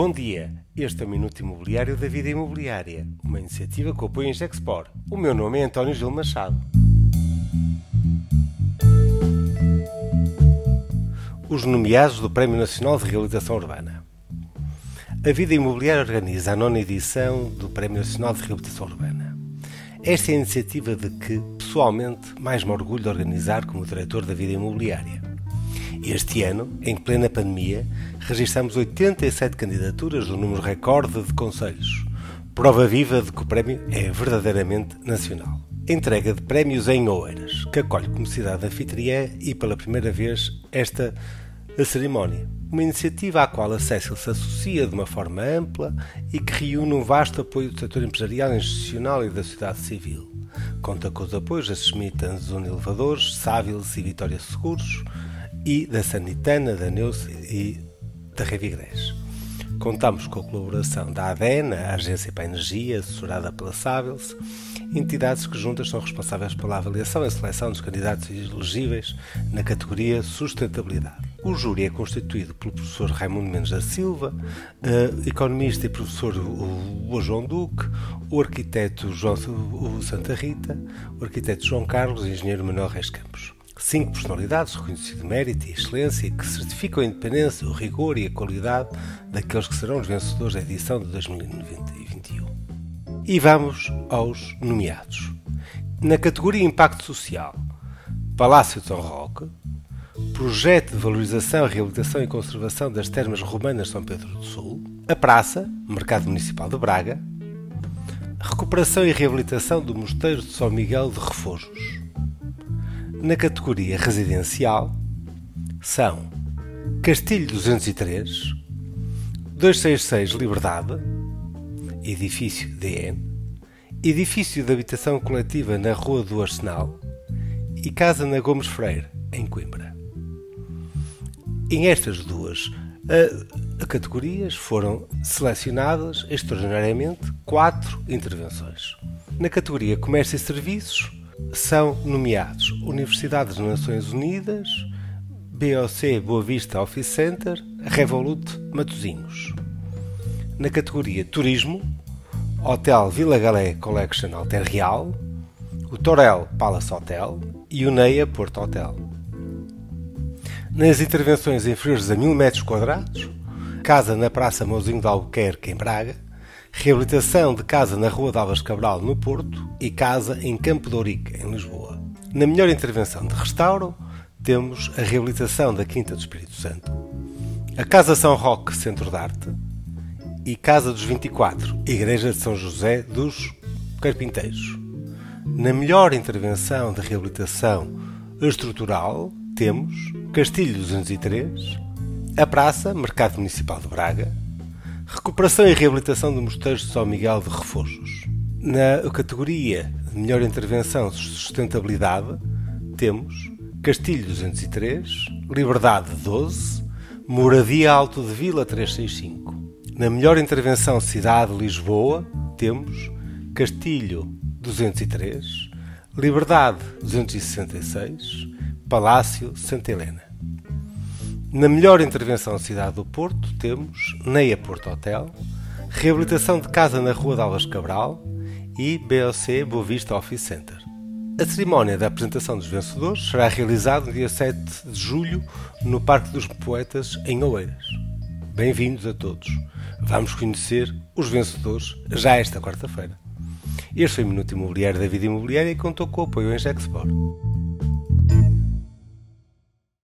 Bom dia, este é o Minuto Imobiliário da Vida Imobiliária, uma iniciativa que apoia em Gexpor. O meu nome é António Gil Machado. Os nomeados do Prémio Nacional de Reabilitação Urbana. A Vida Imobiliária organiza a nona edição do Prémio Nacional de Reabilitação Urbana. Esta é a iniciativa de que, pessoalmente, mais me orgulho de organizar como diretor da Vida Imobiliária. Este ano, em plena pandemia, registramos 87 candidaturas no número recorde de conselhos, prova viva de que o prémio é verdadeiramente nacional. Entrega de prémios em Oeiras, que acolhe como cidade anfitriã e pela primeira vez esta a cerimónia. Uma iniciativa à qual a Cécil se associa de uma forma ampla e que reúne um vasto apoio do setor empresarial, institucional e da sociedade civil. Conta com os apoios da Schmidt Zone Elevadores, Sáviles e Vitória Seguros, e da Sanitana, da Neuce e da Revigres. Contamos com a colaboração da ADEN, a Agência para a Energia, assessorada pela Sábils, entidades que juntas são responsáveis pela avaliação e seleção dos candidatos elegíveis na categoria Sustentabilidade. O júri é constituído pelo professor Raimundo Mendes da Silva, uh, economista e professor o, João Duque, o arquiteto João Santa Rita, o arquiteto João Carlos e o engenheiro Manuel Reis Campos. Cinco personalidades de reconhecido mérito e excelência que certificam a independência, o rigor e a qualidade daqueles que serão os vencedores da edição de 2021. E vamos aos nomeados. Na categoria Impacto Social, Palácio de São Roque, Projeto de Valorização, Reabilitação e Conservação das Termas Romanas de São Pedro do Sul, a Praça, Mercado Municipal de Braga, Recuperação e Reabilitação do Mosteiro de São Miguel de Refojos, na categoria residencial são Castilho 203, 266 Liberdade, Edifício DN, Edifício de Habitação Coletiva na Rua do Arsenal e Casa na Gomes Freire, em Coimbra. Em estas duas a, a categorias foram selecionadas extraordinariamente quatro intervenções. Na categoria Comércio e Serviços, são nomeados Universidade das Nações Unidas, BOC Boa Vista Office Center, Revolut Matosinhos. Na categoria Turismo, Hotel Vila Galé Collection Alter Real, o Torel Palace Hotel e o Neia Porto Hotel. Nas intervenções inferiores a 1000 metros quadrados, casa na Praça Mouzinho de Albuquerque, em Braga, reabilitação de casa na Rua de Alves Cabral, no Porto, e casa em Campo de Ourique, em Lisboa. Na melhor intervenção de restauro, temos a reabilitação da Quinta do Espírito Santo, a Casa São Roque, Centro de Arte, e Casa dos 24, Igreja de São José dos Carpinteiros. Na melhor intervenção de reabilitação estrutural, temos Castilho 203, a Praça, Mercado Municipal de Braga, Recuperação e reabilitação do Mosteiro de São Miguel de Refojos. Na categoria de melhor intervenção de sustentabilidade, temos Castilho 203, Liberdade 12, Moradia Alto de Vila 365. Na melhor intervenção Cidade Lisboa, temos Castilho 203, Liberdade 266, Palácio Santa Helena. Na melhor intervenção Cidade do Porto, temos Neia Porto Hotel, reabilitação de casa na Rua de Alves Cabral e BOC Boa Vista Office Center. A cerimónia da apresentação dos vencedores será realizada no dia 7 de julho no Parque dos Poetas, em Oeiras. Bem-vindos a todos. Vamos conhecer os vencedores já esta quarta-feira. Este foi o Minuto Imobiliário da Vida Imobiliária e contou com o apoio em Gexport.